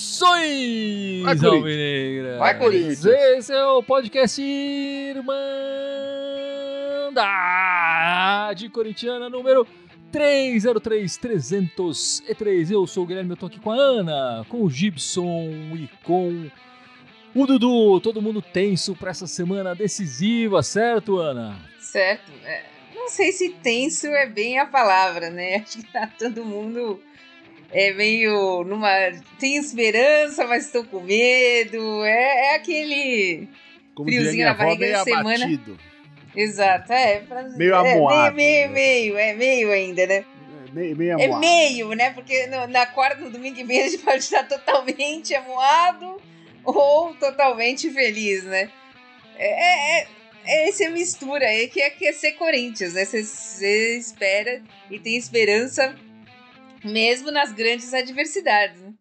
Saudações, Vai. Alvinegra! Vai, Corinthians. Esse é o podcast Irmandade Corintiana número 303303. Eu sou o Guilherme, eu tô aqui com a Ana, com o Gibson e com o Dudu. Todo mundo tenso pra essa semana decisiva, certo, Ana? Certo. É, não sei se tenso é bem a palavra, né? Acho que tá todo mundo é meio numa. Tem esperança, mas estou com medo. É, é aquele. Como Friozinho na avó, barriga meio de semana. abatido. Exato, é. Pra, Meio é, amuado, Meio, né? meio, meio, é meio ainda, né? É, Meio, meio É amuado. meio, né? Porque no- na quarta, no domingo que vem, a gente pode estar totalmente amuado ou totalmente feliz, né? É, é, é essa mistura aí que é, que é ser Corinthians, né? Você- espera e tem esperança mesmo nas grandes adversidades, né?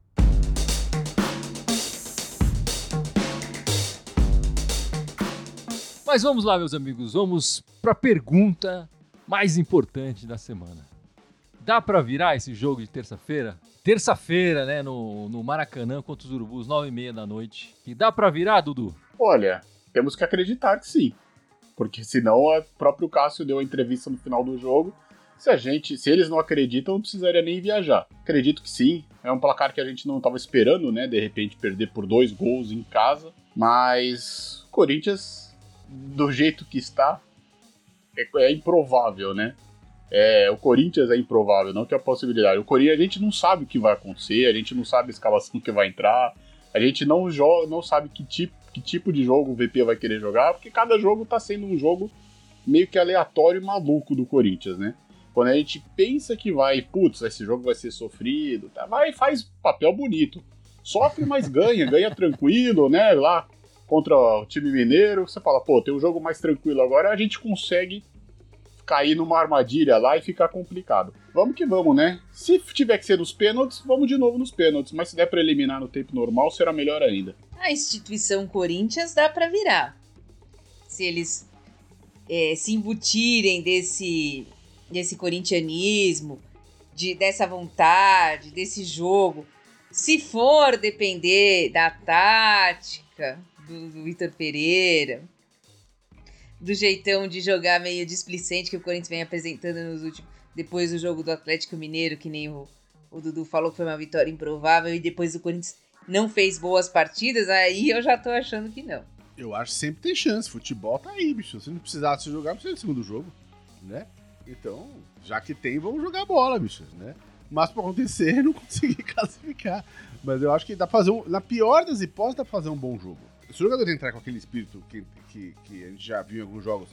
Mas vamos lá, meus amigos, vamos pra pergunta mais importante da semana. Dá pra virar esse jogo de terça-feira? Terça-feira, né, no, no Maracanã contra os Urubus, nove e meia da noite. E dá pra virar, Dudu? Olha, temos que acreditar que sim. Porque senão o próprio Cássio deu a entrevista no final do jogo. Se a gente, se eles não acreditam, não precisaria nem viajar. Acredito que sim. É um placar que a gente não estava esperando, né? De repente perder por dois gols em casa. Mas Corinthians, do jeito que está, é, é improvável, né? É, o Corinthians é improvável, não que a possibilidade. O Corinthians a gente não sabe o que vai acontecer, a gente não sabe a escalação que vai entrar, a gente não, joga, não sabe que tipo, que tipo de jogo o VP vai querer jogar, porque cada jogo tá sendo um jogo meio que aleatório e maluco do Corinthians, né? Quando a gente pensa que vai, putz, esse jogo vai ser sofrido, tá, vai faz papel bonito. Sofre, mas ganha, ganha tranquilo, né? Lá contra o time mineiro, você fala, pô, tem um jogo mais tranquilo agora, a gente consegue cair numa armadilha lá e ficar complicado. Vamos que vamos, né? Se tiver que ser nos pênaltis, vamos de novo nos pênaltis, mas se der pra eliminar no tempo normal, será melhor ainda. A instituição Corinthians dá pra virar. Se eles é, se embutirem desse, desse corintianismo, de, dessa vontade, desse jogo. Se for depender da tática do, do Vitor Pereira, do jeitão de jogar meio displicente que o Corinthians vem apresentando nos últimos. Depois do jogo do Atlético Mineiro, que nem o, o Dudu falou que foi uma vitória improvável, e depois o Corinthians não fez boas partidas, aí eu já tô achando que não. Eu acho que sempre tem chance. Futebol tá aí, bicho. Se não precisasse jogar, precisa do segundo jogo, né? Então, já que tem, vamos jogar bola, bicho, né? Mas pra acontecer, é não conseguir classificar. Mas eu acho que dá pra fazer um. Na pior das hipóteses, dá pra fazer um bom jogo. Se o jogador entrar com aquele espírito que, que, que a gente já viu em alguns jogos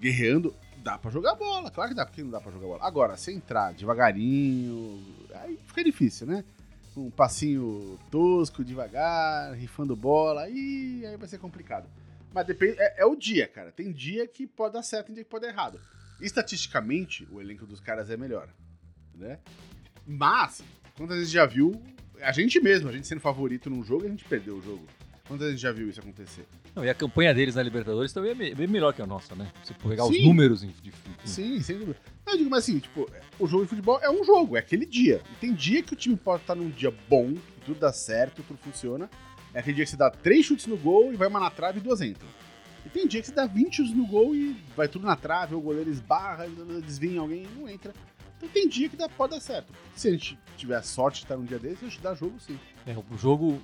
guerreando, dá pra jogar bola. Claro que dá, porque não dá pra jogar bola. Agora, se entrar devagarinho, aí fica difícil, né? Um passinho tosco, devagar, rifando bola, aí, aí vai ser complicado. Mas depende, é, é o dia, cara. Tem dia que pode dar certo, tem dia que pode dar errado. Estatisticamente, o elenco dos caras é melhor, né? Mas, quantas vezes já viu, a gente mesmo, a gente sendo favorito num jogo, a gente perdeu o jogo. Quantas vezes já viu isso acontecer? Não, e a campanha deles na Libertadores também é bem melhor que a nossa, né? Se for pegar os Sim. números em- de, de- Sim, sem dúvida. Não, Eu digo, mas assim, tipo, o jogo de futebol é um jogo, é aquele dia. E tem dia que o time pode estar num dia bom, que tudo dá certo, tudo funciona. É aquele dia que você dá três chutes no gol e vai uma na trave e duas entram. E tem dia que você dá 20 chutes no gol e vai tudo na trave, o goleiro esbarra, desvia em alguém e não entra. Então tem dia que dá, pode dar certo. Se a gente tiver a sorte de estar num dia desse, a gente dá jogo sim. É, o jogo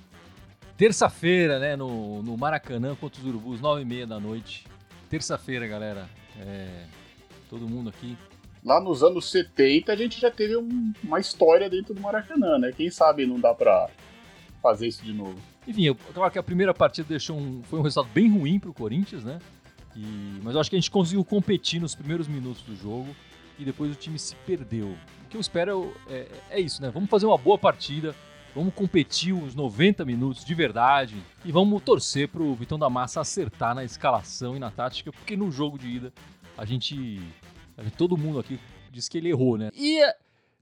terça-feira, né, no, no Maracanã contra os Urubus, nove e meia da noite. Terça-feira, galera. É, todo mundo aqui. Lá nos anos 70 a gente já teve um- uma história dentro do Maracanã, né? Quem sabe não dá pra fazer isso de novo. Enfim, eu, claro que a primeira partida deixou um, foi um resultado bem ruim pro Corinthians, né? E- mas eu acho que a gente conseguiu competir nos primeiros minutos do jogo e depois o time se perdeu. O que eu espero é, é isso, né? Vamos fazer uma boa partida, vamos competir uns 90 minutos de verdade e vamos torcer pro Vitão da Massa acertar na escalação e na tática, porque no jogo de ida a gente, a gente- todo mundo aqui disse que ele errou, né? E eh,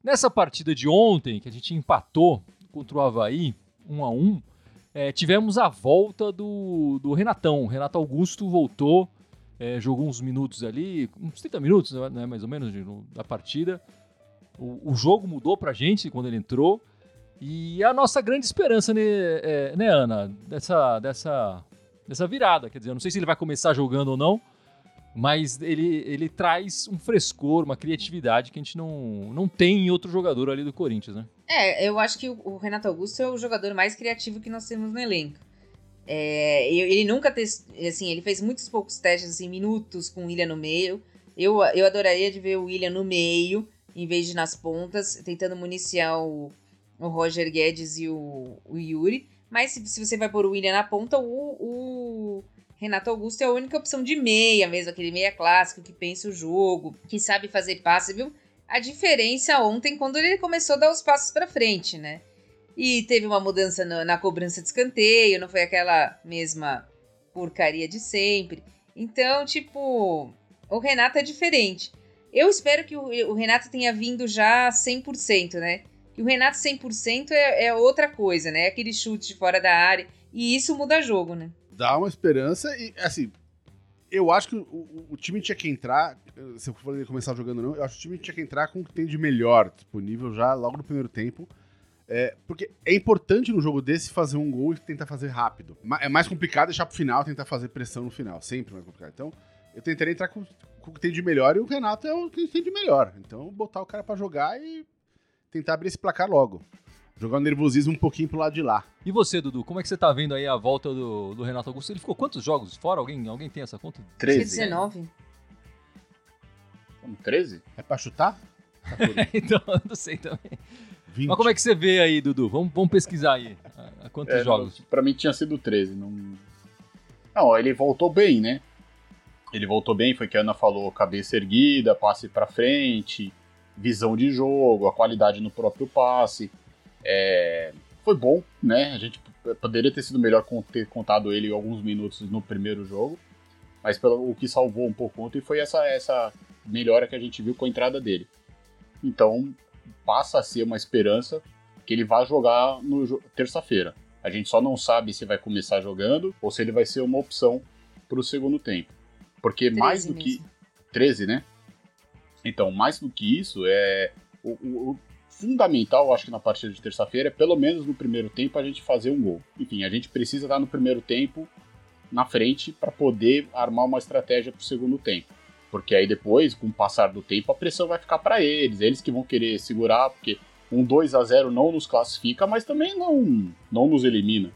nessa partida de ontem, que a gente empatou contra o Havaí, 1 a 1 é, tivemos a volta do, do Renatão. O Renato Augusto voltou, é, jogou uns minutos ali, uns 30 minutos, né, mais ou menos, da partida. O, o jogo mudou pra gente quando ele entrou. E a nossa grande esperança, né, é, né Ana, dessa, dessa, dessa virada. Quer dizer, eu não sei se ele vai começar jogando ou não, mas ele, ele traz um frescor, uma criatividade que a gente não, não tem em outro jogador ali do Corinthians, né? É, eu acho que o Renato Augusto é o jogador mais criativo que nós temos no elenco. É, ele nunca test... assim, ele fez muitos poucos testes assim, minutos com o William no meio. Eu, eu adoraria de ver o William no meio, em vez de nas pontas, tentando municiar o, o Roger Guedes e o, o Yuri. Mas se, se você vai pôr o William na ponta, o, o Renato Augusto é a única opção de meia mesmo, aquele meia clássico que pensa o jogo, que sabe fazer passe, viu? A diferença ontem quando ele começou a dar os passos para frente, né? E teve uma mudança no, na cobrança de escanteio, não foi aquela mesma porcaria de sempre. Então, tipo, o Renato é diferente. Eu espero que o, o Renato tenha vindo já 100%, né? Que o Renato 100% é, é outra coisa, né? Aquele chute de fora da área. E isso muda jogo, né? dá uma esperança e, assim, eu acho que o, o time tinha que entrar, se eu for começar jogando não, eu acho que o time tinha que entrar com o que tem de melhor disponível já logo no primeiro tempo. É, porque é importante no jogo desse fazer um gol e tentar fazer rápido. É mais complicado deixar pro final, tentar fazer pressão no final. Sempre mais complicado. Então, eu tentaria entrar com, com o que tem de melhor e o Renato é o que tem de melhor. Então, botar o cara para jogar e tentar abrir esse placar logo jogar o nervosismo um pouquinho pro lado de lá. E você, Dudu, como é que você tá vendo aí a volta do, do Renato Augusto? Ele ficou quantos jogos fora? Alguém, alguém tem essa conta? 13. 19. 13? É pra chutar? Tá então, não sei também. 20. Mas como é que você vê aí, Dudu? Vamos, vamos pesquisar aí. A, a quantos é, jogos? Pra mim tinha sido 13. Não... não, ele voltou bem, né? Ele voltou bem, foi que a Ana falou, cabeça erguida, passe para frente, visão de jogo, a qualidade no próprio passe. É, foi bom, né? A gente poderia ter sido melhor ter contado ele alguns minutos no primeiro jogo, mas pelo, o que salvou um pouco ontem foi essa, essa melhora que a gente viu com a entrada dele. Então passa a ser uma esperança que ele vai jogar no terça-feira. A gente só não sabe se vai começar jogando ou se ele vai ser uma opção para o segundo tempo. Porque mais do mesmo. que 13, né? Então, mais do que isso, é o, o, fundamental, acho que na partida de terça-feira, é pelo menos no primeiro tempo a gente fazer um gol. Enfim, a gente precisa estar no primeiro tempo na frente para poder armar uma estratégia para o segundo tempo. Porque aí depois, com o passar do tempo, a pressão vai ficar para eles, eles que vão querer segurar, porque um 2 a 0 não nos classifica, mas também não, não nos elimina.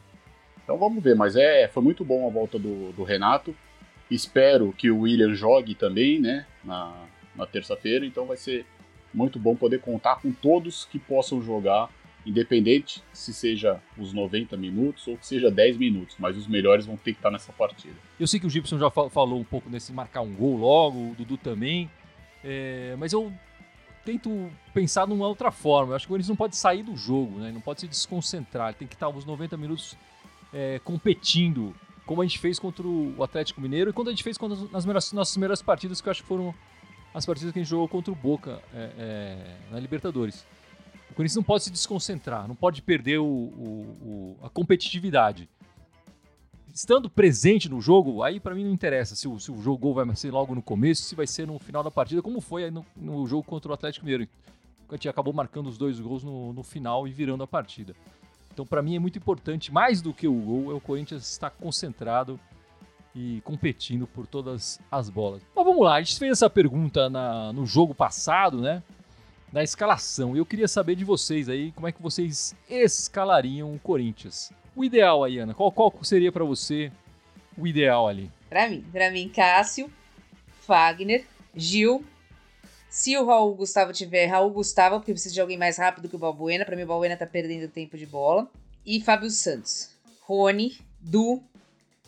Então vamos ver, mas é, foi muito bom a volta do, do Renato. Espero que o William jogue também, né, na, na terça-feira, então vai ser muito bom poder contar com todos que possam jogar, independente se seja os 90 minutos ou que seja 10 minutos, mas os melhores vão ter que estar nessa partida. Eu sei que o Gibson já falou um pouco nesse marcar um gol logo, o Dudu também, é, mas eu tento pensar numa outra forma. Eu acho que o Corinthians não pode sair do jogo, né? não pode se desconcentrar, ele tem que estar os 90 minutos é, competindo, como a gente fez contra o Atlético Mineiro e quando a gente fez nas nossas melhores partidas, que eu acho que foram as partidas que a gente jogou contra o Boca é, é, na Libertadores. O Corinthians não pode se desconcentrar, não pode perder o, o, o, a competitividade. Estando presente no jogo, aí para mim não interessa se o, se o jogo vai ser logo no começo, se vai ser no final da partida, como foi no, no jogo contra o Atlético Mineiro. A gente acabou marcando os dois gols no, no final e virando a partida. Então, para mim, é muito importante, mais do que o gol, é o Corinthians estar concentrado e competindo por todas as bolas. Mas vamos lá, a gente fez essa pergunta na, no jogo passado, né? Da escalação. E eu queria saber de vocês aí, como é que vocês escalariam o Corinthians. O ideal aí, Ana, qual, qual seria para você o ideal ali? Para mim, para mim, Cássio, Fagner, Gil. Se o Raul Gustavo tiver, Raul Gustavo, porque precisa de alguém mais rápido que o Balbuena. Para mim, o Balbuena tá perdendo tempo de bola. E Fábio Santos. Rony, Du,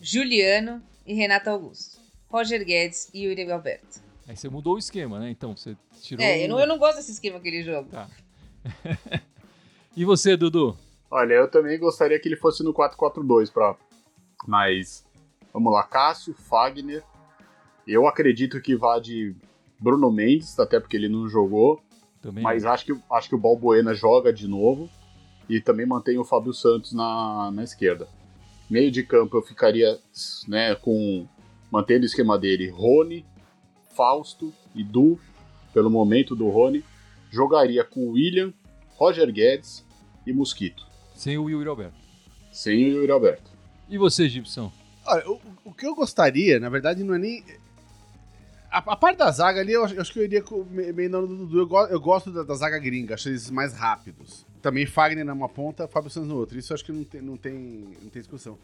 Juliano e Renato Augusto. Roger Guedes e Yuri Alberto. Aí você mudou o esquema, né? Então, você tirou. É, eu não, eu não gosto desse esquema que ele joga. Tá. e você, Dudu? Olha, eu também gostaria que ele fosse no 4-4-2 pra. Mas. Vamos lá, Cássio, Fagner. Eu acredito que vá de Bruno Mendes, até porque ele não jogou. Também. Mas acho que, acho que o Balbuena joga de novo. E também mantém o Fábio Santos na, na esquerda. Meio de campo eu ficaria né, com. Mantendo o esquema dele, Rony, Fausto e Du, pelo momento do Rony. Jogaria com William, Roger Guedes e Mosquito. Sem o Yuri Alberto. Sem o Yuri Alberto. E você, Gibson? Olha, o, o que eu gostaria, na verdade, não é nem. A, a parte da zaga ali, eu acho, eu acho que eu iria com, meio na do Dudu. Eu, go, eu gosto da, da, zaga gringa, acho eles mais rápidos. Também Fagner numa ponta, Fábio Santos no outro. Isso acho que não tem, não tem, não tem discussão.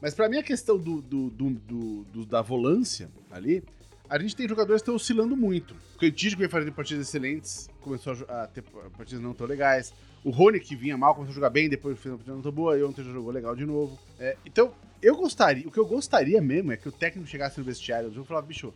Mas pra mim a questão do, do, do, do da volância ali, a gente tem jogadores que estão oscilando muito. O Cantígio vem fazendo partidas excelentes, começou a ter partidas não tão legais. O Rony, que vinha mal, começou a jogar bem, depois fez uma partida não tão boa, e ontem já jogou legal de novo. É, então, eu gostaria, o que eu gostaria mesmo é que o técnico chegasse no vestiário do jogo e falasse, bicho,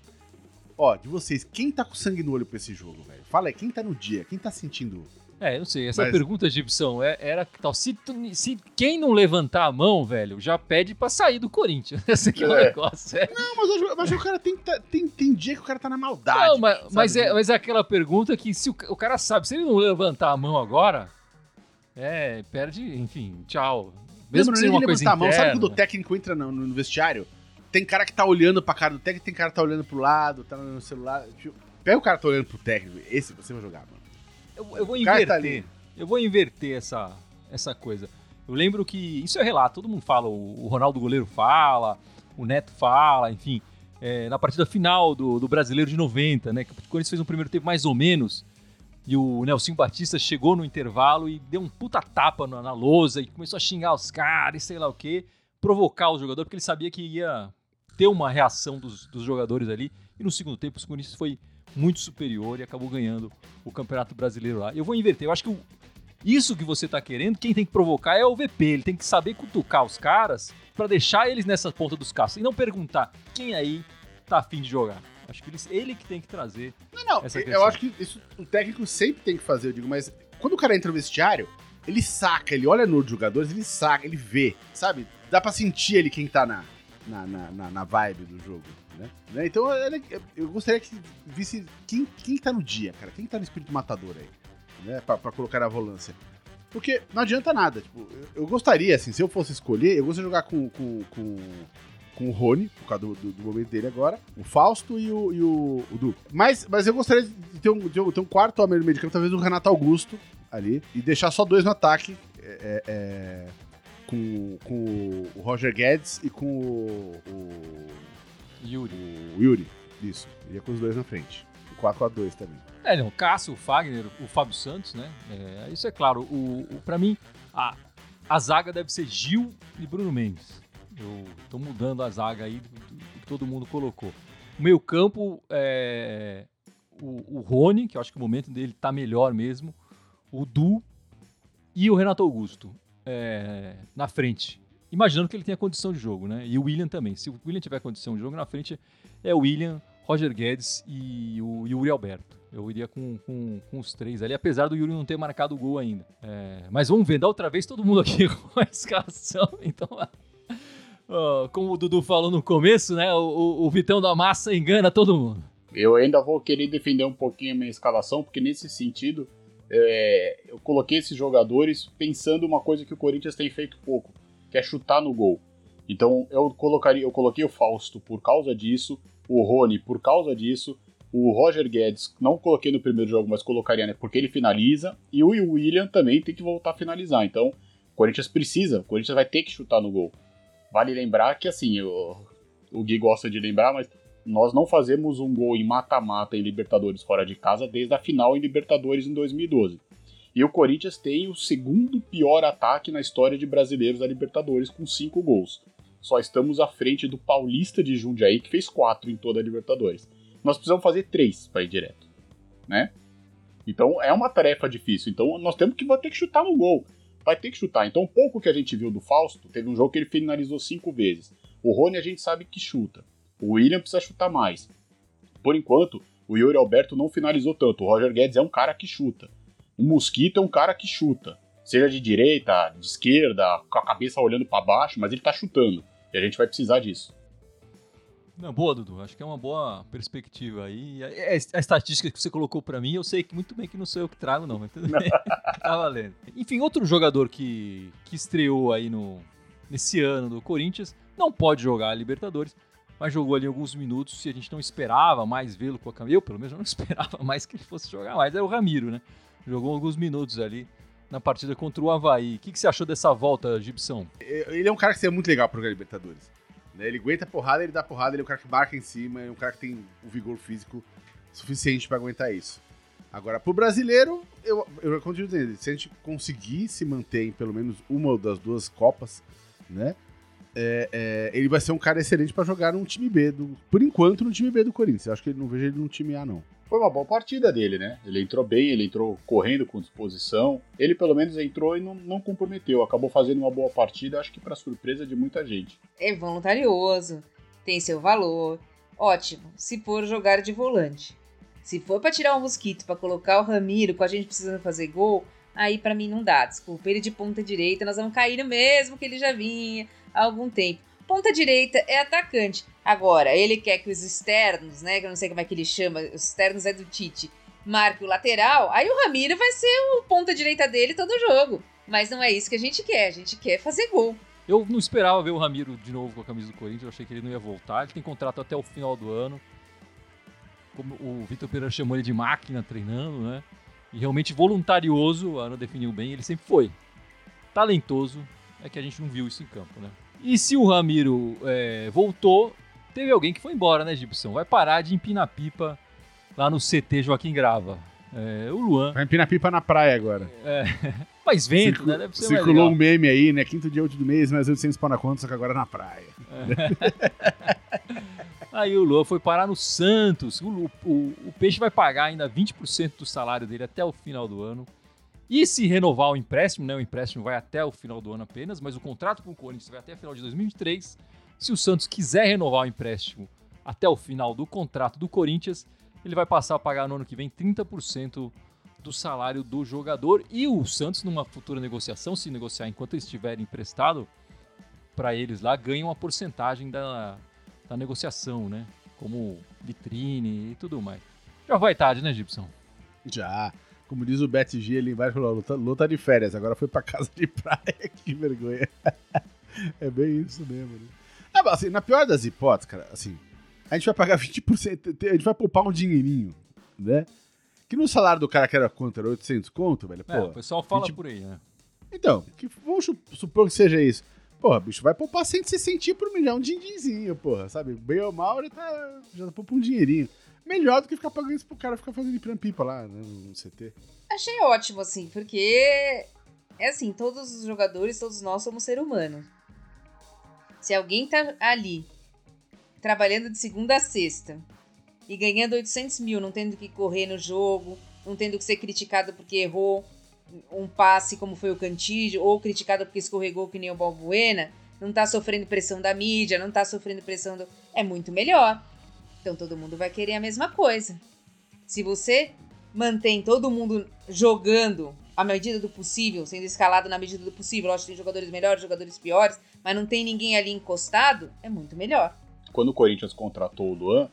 ó, de vocês, quem tá com sangue no olho pra esse jogo, velho? Fala aí, quem tá no dia? Quem tá sentindo é, eu não sei. Essa Mas... pergunta, Gibson, é, era tal. Se, se, quem não levantar a mão, velho, já pede pra sair do Corinthians. Esse aqui é o é. negócio. É. Não, mas, mas o cara tem, tem, tem dia que o cara tá na maldade. Não, mas, mas, é, mas é aquela pergunta que se o, o cara sabe, se ele não levantar a mão agora, é, perde, enfim, tchau. Mesmo que uma coisa interna, a mão, sabe quando o técnico entra no, no, vestiário? Tem cara que tá olhando pra cara do técnico, tem cara que tá olhando pro lado, tá no celular. Tipo, pega o cara que tá olhando pro técnico, esse você vai jogar, mano. Eu, eu vou inverter. Eu vou inverter essa, essa coisa. Eu lembro que. Isso é relato, todo mundo fala. O, Ronaldo Goleiro fala, o Neto fala, enfim. É, na partida final do, do Brasileiro de 90, né? Que o Corinthians fez um primeiro tempo mais ou menos. E o Nelson Batista chegou no intervalo e deu um puta tapa na, na lousa e começou a xingar os caras e sei lá o quê, provocar o jogador, porque ele sabia que ia ter uma reação dos, dos jogadores ali. E no segundo tempo, o Corinthians foi muito superior e acabou ganhando o Campeonato Brasileiro lá. Eu vou inverter. Eu acho que o, isso que você tá querendo, quem tem que provocar é o VP. Ele tem que saber cutucar os caras para deixar eles nessa ponta dos caços e não perguntar quem aí tá afim de jogar. Acho que ele, ele que tem que trazer. Não, não. eu acho que isso o técnico sempre tem que fazer, eu digo, mas quando o cara entra no vestiário, ele saca, ele olha no jogadores, ele saca, ele vê, sabe? Dá pra sentir ele quem tá na, na, na, na vibe do jogo. Né? né? Então eu gostaria que visse quem, quem tá no dia, cara. Quem tá no espírito matador aí, né? Pra, pra colocar na volância. Porque não adianta nada. Tipo, eu, gostaria, assim, se eu fosse escolher, eu gostaria de jogar com, com, com, com o Rony, por causa do, do, do, momento dele agora, o Fausto e o, e o, o Du. Mas, mas eu gostaria de ter um, de ter um quarto homem no meio de campo, talvez o Renato Augusto ali, e deixar só dois no ataque. É, é, é com, com o Roger Guedes e com o, o Yuri. O Yuri, isso. Iria com os dois na frente. O 4x2 também. É, não, Cássio, o Fagner, o Fábio Santos, né? É, isso é claro. O, o, pra mim, a, a zaga deve ser Gil e Bruno Mendes. Eu tô mudando a zaga aí do, que todo mundo colocou. O meio campo, é, o, o Rony, que eu acho que o momento dele tá melhor mesmo. O Du e o Renato Augusto é, na frente imaginando que ele tenha condição de jogo, né? E o William também. Se o William tiver condição de jogo, na frente é o William, Roger Guedes e o Yuri Alberto. Eu iria com, com, com os três ali, apesar do Yuri não ter marcado o gol ainda. É, mas vamos ver, da outra vez todo mundo aqui com a escalação, então... Uh, como o Dudu falou no começo, né? O, o, Vitão da Massa engana todo mundo. Eu ainda vou querer defender um pouquinho a minha escalação, porque nesse sentido é, eu coloquei esses jogadores pensando uma coisa que o Corinthians tem feito pouco que é chutar no gol. Então eu colocaria, eu coloquei o Fausto por causa disso, o Rony por causa disso, o Roger Guedes não coloquei no primeiro jogo, mas colocaria né, porque ele finaliza, e o William também tem que voltar a finalizar. Então o Corinthians precisa, o Corinthians vai ter que chutar no gol. Vale lembrar que assim, o, o Gui gosta de lembrar, mas nós não fazemos um gol em mata-mata em Libertadores fora de casa desde a final em Libertadores em 2012. E o Corinthians tem o segundo pior ataque na história de brasileiros da Libertadores, com cinco gols. Só estamos à frente do Paulista de Jundiaí, que fez quatro em toda a Libertadores. Nós precisamos fazer três para ir direto, né? Então é uma tarefa difícil. Então nós temos que ter que chutar no gol. Vai ter que chutar. Então, pouco que a gente viu do Fausto, teve um jogo que ele finalizou cinco vezes. O Rony a gente sabe que chuta. O William precisa chutar mais. Por enquanto, o Yuri Alberto não finalizou tanto. O Roger Guedes é um cara que chuta. O Mosquito é um cara que chuta. Seja de direita, de esquerda, com a cabeça olhando para baixo, mas ele tá chutando. E a gente vai precisar disso. Não, boa, Dudu. Acho que é uma boa perspectiva aí. A, a estatística que você colocou para mim, eu sei que muito bem que não sou eu que trago, não, mas tudo bem. tá valendo. Enfim, outro jogador que, que estreou aí no, nesse ano do Corinthians. Não pode jogar a Libertadores, mas jogou ali alguns minutos e a gente não esperava mais vê-lo com a camisa. Eu, pelo menos, não esperava mais que ele fosse jogar mais. Era o Ramiro, né? Jogou alguns minutos ali na partida contra o Havaí. O que, que você achou dessa volta, Gibson? Ele é um cara que seria muito legal para jogar Libertadores. Né? Ele aguenta porrada, ele dá porrada, ele é um cara que marca em cima, é um cara que tem o vigor físico suficiente para aguentar isso. Agora, pro brasileiro, eu, eu continuo dizendo, se a gente conseguir se manter em pelo menos uma das duas Copas, né? É, é, ele vai ser um cara excelente para jogar num time B, do, por enquanto no time B do Corinthians. Eu acho que ele não vejo ele no time A, não. Foi uma boa partida dele, né? Ele entrou bem, ele entrou correndo com disposição. Ele pelo menos entrou e não, não comprometeu. Acabou fazendo uma boa partida, acho que para surpresa de muita gente. É voluntarioso, tem seu valor. Ótimo, se for jogar de volante. Se for para tirar um mosquito, para colocar o Ramiro com a gente precisando fazer gol, aí para mim não dá. Desculpa, ele de ponta direita, nós vamos cair no mesmo que ele já vinha há algum tempo. Ponta direita é atacante. Agora, ele quer que os externos, né? Que eu não sei como é que ele chama, os externos é do Tite, marque o lateral. Aí o Ramiro vai ser o ponta direita dele todo jogo. Mas não é isso que a gente quer. A gente quer fazer gol. Eu não esperava ver o Ramiro de novo com a camisa do Corinthians. Eu achei que ele não ia voltar. Ele tem contrato até o final do ano. Como o Vitor Pereira chamou ele de máquina treinando, né? E realmente voluntarioso, a Ana definiu bem, ele sempre foi. Talentoso, é que a gente não viu isso em campo, né? E se o Ramiro é, voltou, teve alguém que foi embora, né, Gibson? Vai parar de empinar pipa lá no CT Joaquim Grava. É, o Luan. Vai empinar pipa na praia agora. É, mais vento, Circu né? Deve ser Circulou um meme aí, né? Quinto dia útil do mês, mais 800 pau na conta, só que agora na praia. Aí o Luan foi parar no Santos. O, o, o Peixe vai pagar ainda 20% do salário dele até o final do ano. E se renovar o empréstimo, né? O empréstimo vai até o final do ano apenas, mas o contrato com o Corinthians vai até o final de 2023. Se o Santos quiser renovar o empréstimo até o final do contrato do Corinthians, ele vai passar a pagar no ano que vem 30% do salário do jogador. E o Santos, numa futura negociação, se negociar enquanto estiver emprestado para eles lá, ganha uma porcentagem da, da negociação, né? Como vitrine e tudo mais. Já vai tarde, né, Gibson? Já. Como diz o BetG, ele vai falar, luta, luta de férias, agora foi pra casa de praia, que vergonha. é bem isso mesmo, né? Ah, mas, assim, na pior das hipóteses, cara, assim, a gente vai pagar 20%, a gente vai poupar um dinheirinho, né? Que no salário do cara que era quanto? Era 800 conto, velho? Pô, é, o pessoal fala 20 por aí, né? Então, que, vamos su- supor que seja isso. Porra, bicho, vai poupar 160 por milhão, um din-dinzinho, porra, sabe? Bem ou mal, ele tá, já poupa um dinheirinho. Melhor do que ficar pagando isso pro cara ficar fazendo empinando pipa lá, né, no CT. Achei ótimo, assim, porque é assim, todos os jogadores, todos nós somos seres humanos. Se alguém tá ali, trabalhando de segunda a sexta, e ganhando 800 mil, não tendo que correr no jogo, não tendo que ser criticado porque errou um passe como foi o Cantígio, ou criticado porque escorregou que nem o Balbuena, não tá sofrendo pressão da mídia, não tá sofrendo pressão do... É muito melhor. Então todo mundo vai querer a mesma coisa. Se você mantém todo mundo jogando à medida do possível, sendo escalado na medida do possível, lógico que tem jogadores melhores, jogadores piores, mas não tem ninguém ali encostado, é muito melhor. Quando o Corinthians contratou o Luan,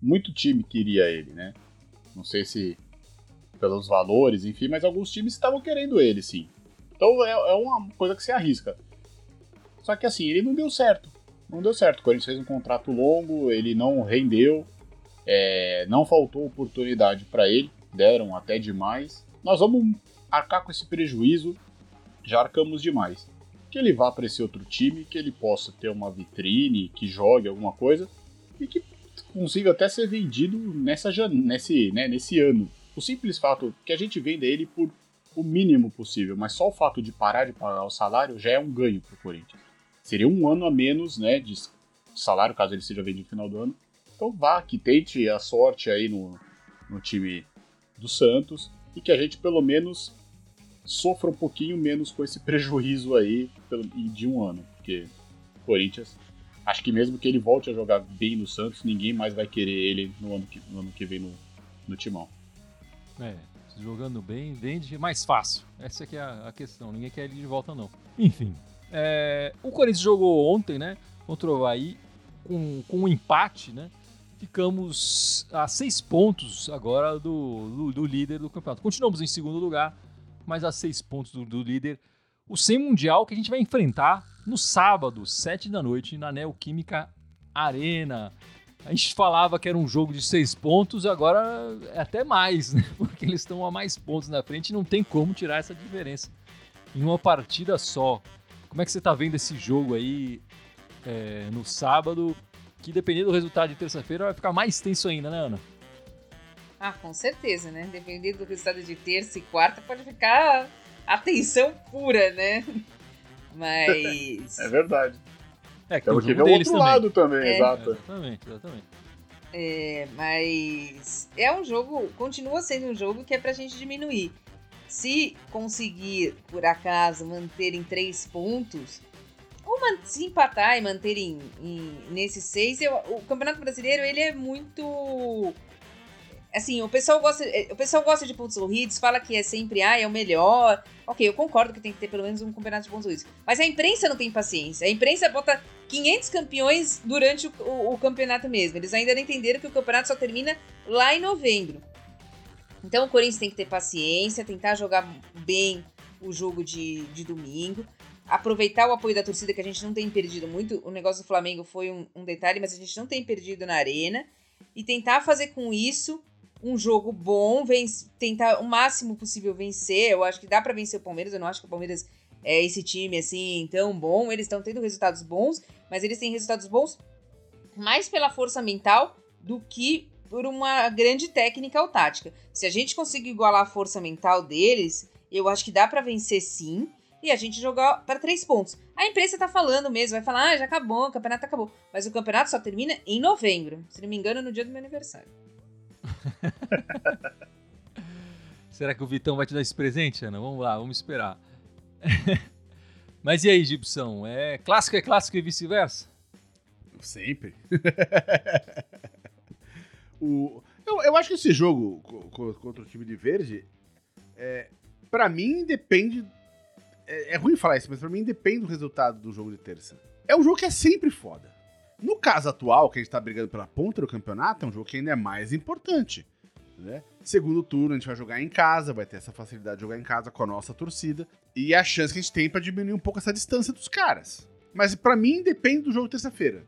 muito time queria ele, né? Não sei se pelos valores, enfim, mas alguns times estavam querendo ele, sim. Então é, é uma coisa que se arrisca. Só que assim, ele não deu certo. Não deu certo. O Corinthians fez um contrato longo, ele não rendeu, é, não faltou oportunidade para ele, deram até demais. Nós vamos arcar com esse prejuízo, já arcamos demais. Que ele vá para esse outro time, que ele possa ter uma vitrine, que jogue alguma coisa e que consiga até ser vendido nessa, nesse, né, nesse ano. O simples fato que a gente venda ele por o mínimo possível, mas só o fato de parar de pagar o salário já é um ganho para o Corinthians. Seria um ano a menos né, de salário, caso ele seja vendido no final do ano. Então vá, que tente a sorte aí no, no time do Santos e que a gente pelo menos sofra um pouquinho menos com esse prejuízo aí de um ano. Porque Corinthians, acho que mesmo que ele volte a jogar bem no Santos, ninguém mais vai querer ele no ano que, no ano que vem no, no timão. É, jogando bem, vende mais fácil. Essa é a, a questão. Ninguém quer ele de volta, não. Enfim. É, o Corinthians jogou ontem, né? Contra o Havaí, com, com um empate, né? Ficamos a seis pontos agora do, do, do líder do campeonato. Continuamos em segundo lugar, mas a seis pontos do, do líder. O sem mundial que a gente vai enfrentar no sábado, 7 da noite, na Neoquímica Arena. A gente falava que era um jogo de seis pontos, agora é até mais, né? Porque eles estão a mais pontos na frente e não tem como tirar essa diferença em uma partida só. Como é que você está vendo esse jogo aí é, no sábado? Que dependendo do resultado de terça-feira vai ficar mais tenso ainda, né, Ana? Ah, com certeza, né? Dependendo do resultado de terça e quarta, pode ficar atenção pura, né? Mas. É verdade. É, que Temos tem que o ver outro também. lado também, É. exato. Exatamente, exatamente. É, mas é um jogo, continua sendo um jogo que é pra gente diminuir. Se conseguir, por acaso, manter em três pontos, ou se empatar e manter em, em- nesses seis, eu- o Campeonato Brasileiro ele é muito. Assim, o pessoal gosta, eh, o pessoal gosta de pontos corridos, fala que é sempre ah, é o melhor. Ok, eu concordo que tem que ter pelo menos um campeonato de pontos corridos. Mas a imprensa não tem paciência. A imprensa bota 500 campeões durante o, o- o campeonato mesmo. Eles ainda não entenderam que o campeonato só termina lá em novembro. Então o Corinthians tem que ter paciência, tentar jogar bem o jogo de, de domingo. Aproveitar o apoio da torcida, que a gente não tem perdido muito. O negócio do Flamengo foi um, um detalhe, mas a gente não tem perdido na arena. E tentar fazer com isso um jogo bom, venc- tentar o máximo possível vencer. Eu acho que dá pra vencer o Palmeiras. Eu não acho que o Palmeiras é esse time assim tão bom. Eles estão tendo resultados bons, mas eles têm resultados bons mais pela força mental do que por uma grande técnica ou tática. Se a gente conseguir igualar a força mental deles, eu acho que dá pra vencer sim. E a gente jogar para três pontos. A imprensa tá falando mesmo, vai falar, ah, já acabou, o campeonato acabou. Mas o campeonato só termina em novembro. Se não me engano, no dia do meu aniversário. Será que o Vitão vai te dar esse presente, Ana? Vamos lá, vamos esperar. Mas e aí, Gibson? É clássico é clássico e vice-versa? Sempre. o, eu, eu acho que esse jogo co- co- contra o time de verde, é, para mim depende. É, é ruim falar isso, mas pra mim depende do resultado do jogo de terça. É um jogo que é sempre foda. No caso atual, que a gente tá brigando pela ponta do campeonato, é um jogo que ainda é mais importante. Né? Segundo turno, a gente vai jogar em casa, vai ter essa facilidade de jogar em casa com a nossa torcida. E a chance que a gente tem pra diminuir um pouco essa distância dos caras. Mas pra mim depende do jogo de terça-feira.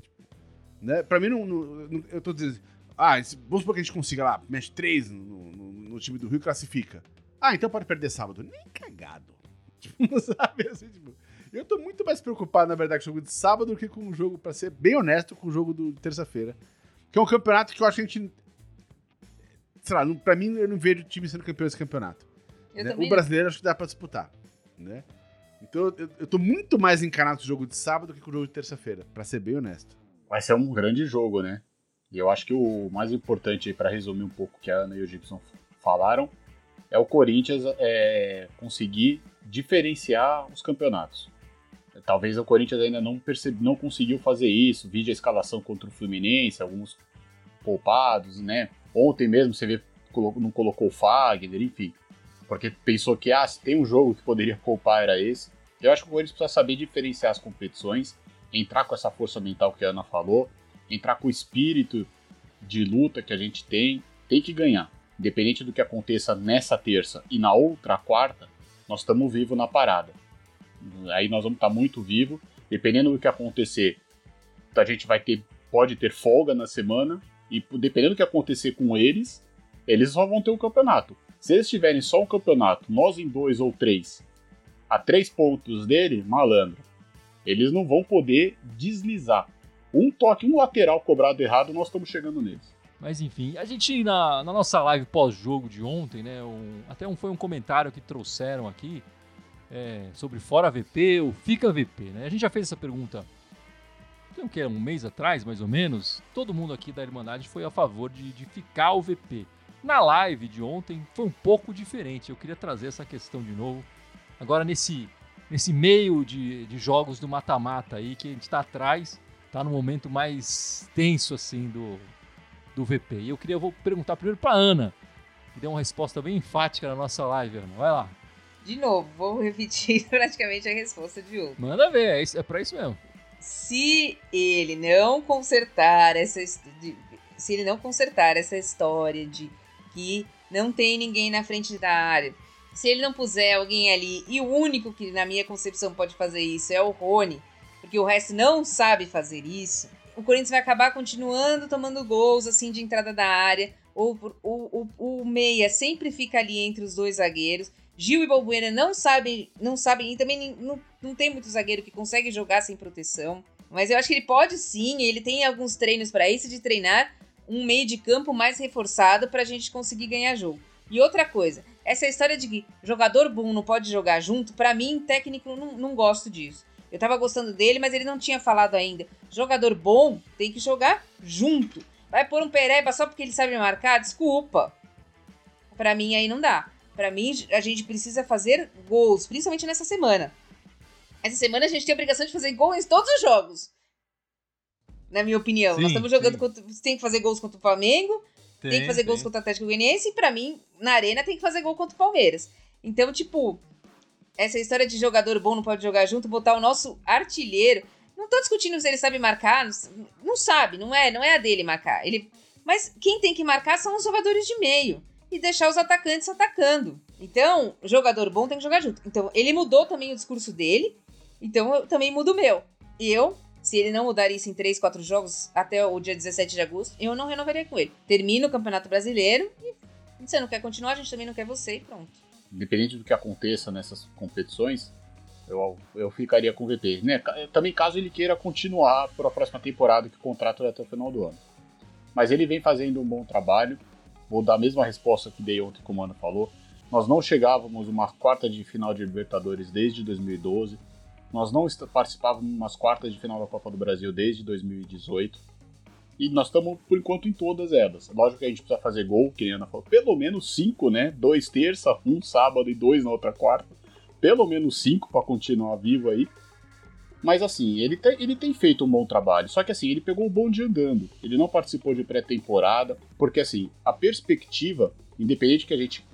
Né? Pra mim, não, não- eu tô dizendo. Ah, vamos supor que a gente consiga lá, mexe 3 no, no- no time do Rio e classifica. Ah, então pode perder sábado. Nem cagado. Tipo, sabe? Assim, tipo, eu tô muito mais preocupado, na verdade, com o jogo de sábado do que com o jogo, pra ser bem honesto, com o jogo do, de terça-feira. Que é um campeonato que eu acho que a gente. Sei lá, não- pra mim, eu não vejo o time sendo campeão desse campeonato. Né? O brasileiro acho que dá pra disputar, né? Então eu, eu tô muito mais encanado com o jogo de sábado do que com o jogo de terça-feira, pra ser bem honesto. Vai ser um grande jogo, né? E eu acho que o mais importante, para resumir um pouco o que a Ana e o Gibson falaram, é o Corinthians é, conseguir diferenciar os campeonatos. Talvez o Corinthians ainda não, percebe, não conseguiu fazer isso, vide a escalação contra o Fluminense, alguns poupados, né? Ontem mesmo você vê, não colocou o Fagner, enfim. Porque pensou que, ah, se tem um jogo que poderia poupar era esse. Eu acho que o Corinthians precisa saber diferenciar as competições, entrar com essa força mental que a Ana falou, entrar com o espírito de luta que a gente tem, tem que ganhar. Independente do que aconteça nessa terça e na outra quarta, nós estamos vivos na parada. Aí nós vamos estar muito vivos. Dependendo do que acontecer, a gente vai ter, pode ter folga na semana. E dependendo do que acontecer com eles, eles só vão ter um campeonato. Se eles tiverem só um campeonato, nós em dois ou três, a três pontos dele, malandro, eles não vão poder deslizar. Um toque, um lateral cobrado errado, nós estamos chegando neles. Mas enfim, a gente na, na nossa live pós-jogo de ontem, né? um- até um, foi um comentário que trouxeram aqui é, sobre fora VP ou fica VP, né? A gente já fez essa pergunta tem o que? Um mês atrás, mais ou menos. Todo mundo aqui da Irmandade foi a favor de, de ficar o VP. Na live de ontem foi um pouco diferente. Eu queria trazer essa questão de novo. Agora nesse, nesse meio de, de jogos do mata-mata aí, que a gente tá atrás, tá no momento mais tenso assim do, do VP. E eu queria vou perguntar primeiro pra Ana, que deu uma resposta bem enfática na nossa live, Ana. Vai lá. De novo, vou repetir praticamente a resposta de ontem. Manda ver, é, isso, é pra isso mesmo. Se ele não consertar essa de- se ele não consertar essa história de que não tem ninguém na frente da área, se ele não puser alguém ali e o único que na minha concepção pode fazer isso é o Rony, porque o resto não sabe fazer isso, o Corinthians vai acabar continuando tomando gols assim de entrada da área. Ou o, o, o meia sempre fica ali entre os dois zagueiros. Gil e Balbuena não sabem, não sabem, e também não, não tem muito zagueiro que consegue jogar sem proteção. Mas eu acho que ele pode sim, ele tem alguns treinos para isso de treinar um meio de campo mais reforçado para a gente conseguir ganhar jogo. E outra coisa, essa história de que jogador bom não pode jogar junto, para mim, técnico, não, não gosto disso. Eu tava gostando dele, mas ele não tinha falado ainda. Jogador bom tem que jogar junto. Vai pôr um pereba só porque ele sabe marcar? Desculpa. Para mim aí não dá. Para mim a gente precisa fazer gols, principalmente nessa semana. Essa semana a gente tem a obrigação de fazer gols em todos os jogos. Na minha opinião. Sim, Nós estamos jogando sim. contra. Tem que fazer gols contra o Flamengo, tem, que fazer gols tem. contra o Atlético Goianiense e pra mim, na arena, tem que fazer gol contra o Palmeiras. Então, tipo, essa história de jogador bom não pode jogar junto, botar o nosso artilheiro. Não tô discutindo se ele sabe marcar, não, sabe, não é, não é a dele marcar. Ele, mas quem tem que marcar são os jogadores de meio e deixar os atacantes atacando. Então, jogador bom tem que jogar junto. Então, ele mudou também o discurso dele, então eu também mudo o meu. Eu, se ele não mudar isso em 3, 4 jogos até o dia 17 de agosto, eu não renovaria com ele. Termina o Campeonato Brasileiro e você não quer continuar, a gente também não quer você e pronto. Independente do que aconteça nessas competições, eu, eu ficaria com o VP. Né? Ca- Também caso ele queira continuar para a próxima temporada, que o contrato é até o final do ano. Mas ele vem fazendo um bom trabalho. Vou dar a mesma resposta que dei ontem, como o Mano falou. Nós não chegávamos uma quarta de final de Libertadores desde 2012. Nós não participávamos de umas quartas de final da Copa do Brasil desde 2018. E nós estamos, por enquanto, em todas elas. Lógico que a gente precisa fazer gol, que a Ana falou. Pelo menos cinco, né? Dois terça, um sábado e dois na outra quarta. Pelo menos cinco para continuar vivo aí. Mas assim, ele tem, ele tem feito um bom trabalho. Só que assim, ele pegou o bonde andando. Ele não participou de pré-temporada. Porque assim, a perspectiva, independente que a gente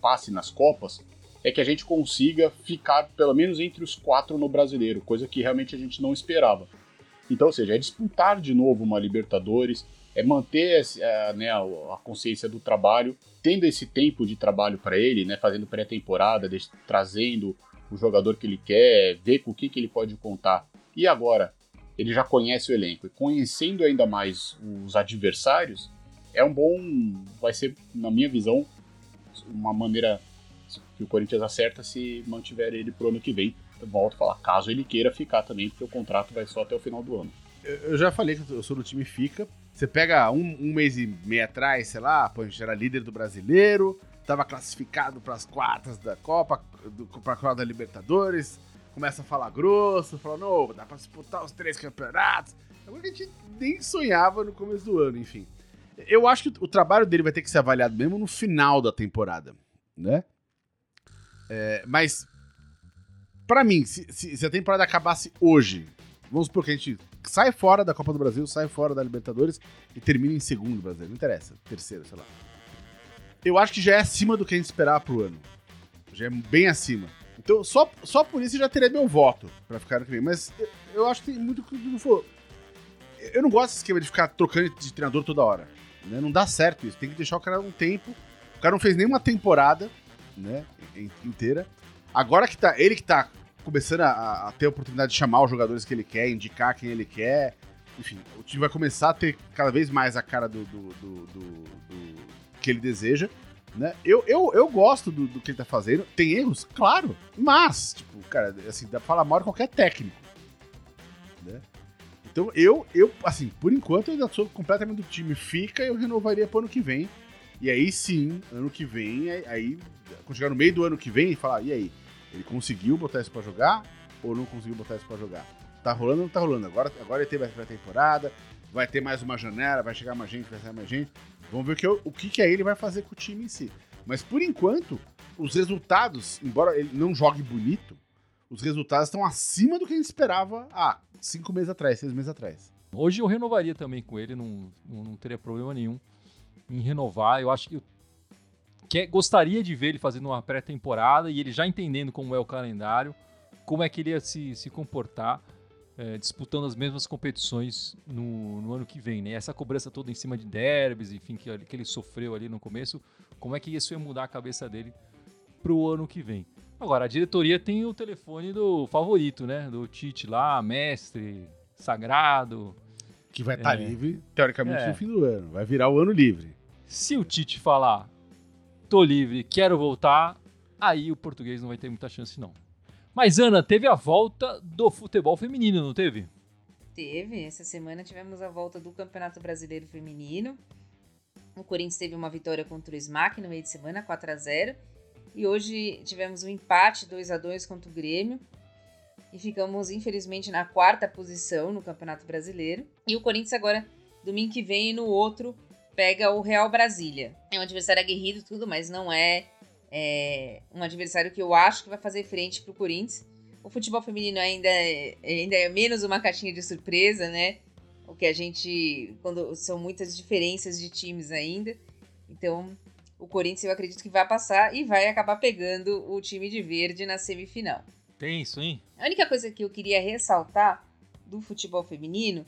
passe nas Copas, é que a gente consiga ficar pelo menos entre os quatro no brasileiro, coisa que realmente a gente não esperava. Então, ou seja, é disputar de novo uma Libertadores, é manter eh, né, a consciência do trabalho, tendo esse tempo de trabalho para ele, né, fazendo pré-temporada, trazendo o jogador que ele quer, ver com o que, que ele pode contar. E agora, ele já conhece o elenco, e conhecendo ainda mais os adversários, é um bom. Vai ser, na minha visão, uma maneira que o Corinthians acerta se mantiver ele pro ano que vem. Volto a falar, caso ele queira ficar também, porque o contrato vai só até o final do ano. Eu já falei que eu sou do time Fica. Você pega um, um mês e meio atrás, sei lá, a gente era líder do brasileiro, tava classificado para as quartas da Copa, do, pra Copa da Libertadores, começa a falar grosso, fala, não, dá pra disputar os três campeonatos. Agora que a gente nem sonhava no começo do ano, enfim. Eu acho que o trabalho dele vai ter que ser avaliado mesmo no final da temporada, né? É, mas, pra mim, se, se- se a temporada acabasse hoje, vamos supor que a gente sai fora da Copa do Brasil, sai fora da Libertadores e termina em segundo brasileiro. Não interessa, terceiro, sei lá. Eu acho que já é acima do que a gente esperava pro ano. Já é bem acima. Então, só, só por isso eu já teria meu voto pra ficar no que vem. Mas eu, eu acho que tem muito que o Dudu falou. Eu não gosto desse esquema de ficar trocando de treinador toda hora. né? Não dá certo isso. Tem que deixar o cara um tempo. O cara não fez nenhuma temporada né, in- inteira. Agora que tá. Ele que tá começando a, a ter a oportunidade de chamar os jogadores que ele quer, indicar quem ele quer. Enfim, o time vai começar a ter cada vez mais a cara do, do, do- do- que ele deseja. Né? Eu, eu, eu gosto do, que ele tá fazendo. Tem erros? Claro. Mas, tipo, cara, assim, dá pra falar mal qualquer técnico. Né? Então, eu, eu, assim, por enquanto, eu ainda sou completamente do time. Fica, eu renovaria pro ano que vem. E aí sim, ano que vem, aí quando chegar no meio do ano que vem, falar, e aí? Ele conseguiu botar isso pra jogar ou não conseguiu botar isso pra jogar? Tá rolando ou não tá rolando? Agora, agora ele teve a temporada, vai ter mais uma janela, vai chegar mais gente, vai sair mais gente. Vamos ver o que, o que, que aí ele vai fazer com o time em si. Mas por enquanto, os resultados, embora ele não jogue bonito, os resultados estão acima do que a gente esperava há cinco meses atrás, seis meses atrás. Hoje eu renovaria também com ele, não, não teria problema nenhum em renovar. Eu acho que eu que, gostaria de ver ele fazendo uma pré-temporada e ele já entendendo como é o calendário, como é que ele ia se, se comportar eh, disputando as mesmas competições no, no ano que vem. Né? Essa cobrança toda em cima de derbys, enfim, que, que ele sofreu ali no começo, como é que isso ia mudar a cabeça dele pro ano que vem. Agora, a diretoria tem o telefone do favorito, né? Do Tite lá, mestre, sagrado. Que vai estar É. livre, teoricamente, É. no fim do ano. Vai virar o ano livre. Se o Tite falar, tô livre, quero voltar, aí o português não vai ter muita chance, não. Mas, Ana, teve a volta do futebol feminino, não teve? Teve. Essa semana tivemos a volta do Campeonato Brasileiro Feminino. O Corinthians teve uma vitória contra o SMAC no meio de semana, 4 a 0 E hoje tivemos um empate 2 a 2 contra o Grêmio. E ficamos, infelizmente, na quarta posição no Campeonato Brasileiro. E o Corinthians agora, domingo que vem, no outro, pega o Real Brasília. É um adversário aguerrido, tudo, mas não é, é, um adversário que eu acho que vai fazer frente pro Corinthians. O futebol feminino ainda é, ainda é menos uma caixinha de surpresa, né? O que a gente. Quando são muitas diferenças de times ainda. Então, o Corinthians eu acredito que vai passar e vai acabar pegando o time de verde na semifinal. Tem isso, hein? A única coisa que eu queria ressaltar do futebol feminino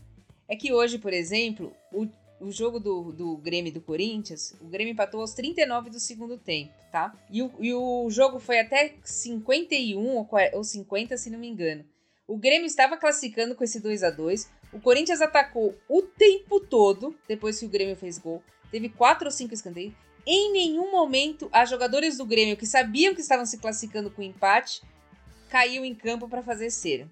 é que hoje, por exemplo, o, o jogo do, do Grêmio e do Corinthians, o Grêmio empatou aos 39 do segundo tempo, tá? E o, e o jogo foi até 51 ou 40 ou 50, se não me engano. O Grêmio estava classificando com esse 2 a 2 O Corinthians atacou o tempo todo, depois que o Grêmio fez gol. Teve quatro ou cinco escanteios. Em nenhum momento, as jogadoras do Grêmio que sabiam que estavam se classificando com empate caiu em campo para fazer cera.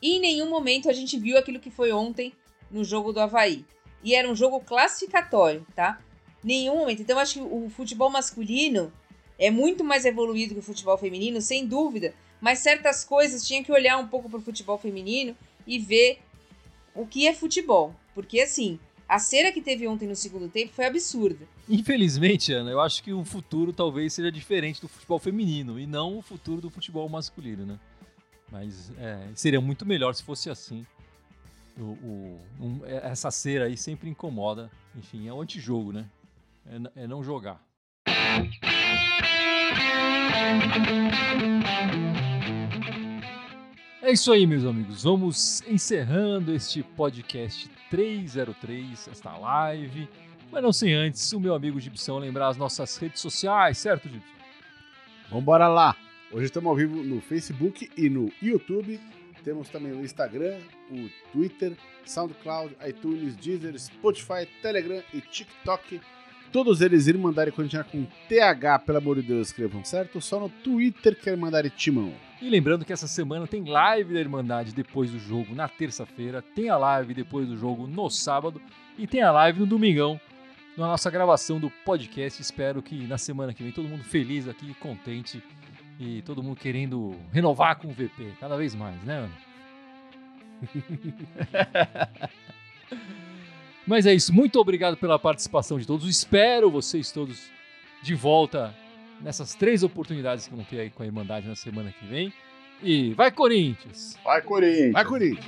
E em nenhum momento a gente viu aquilo que foi ontem no jogo do Havaí. E era um jogo classificatório, tá? Nenhum momento. Então acho que o futebol masculino é muito mais evoluído que o futebol feminino, sem dúvida. Mas certas coisas tinha que olhar um pouco pro futebol feminino e ver o que é futebol. Porque assim, a cera que teve ontem no segundo tempo foi absurda. Infelizmente, Ana, eu acho que o futuro talvez seja diferente do futebol feminino e não o futuro do futebol masculino, né? Mas é, seria muito melhor se fosse assim. O, o- um- é- essa cera aí sempre incomoda. Enfim, é um antijogo, né? É, é não jogar. É isso aí, meus amigos. Vamos encerrando este podcast 303, esta live. Mas não sem antes, o meu amigo Gibson lembrar as nossas redes sociais, certo, Gibson? Vambora lá! Hoje estamos ao vivo no Facebook e no YouTube. Temos também o Instagram, o Twitter, SoundCloud, iTunes, Deezer, Spotify, Telegram e TikTok. Todos eles irem mandar continuar com TH, pelo amor de Deus, escrevam certo. Só no Twitter quer mandar timão. E lembrando que essa semana tem live da Irmandade depois do jogo na terça-feira, tem a live depois do jogo no sábado e tem a live no domingão, na nossa gravação do podcast. Espero que na semana que vem todo mundo feliz aqui, contente e todo mundo querendo renovar com o VP cada vez mais, né, Ana? Mas é isso, muito obrigado pela participação de todos. Espero vocês todos de volta nessas três oportunidades que vão ter aí com a Irmandade na semana que vem. E vai, Corinthians! Vai, Corinthians! Vai, Corinthians!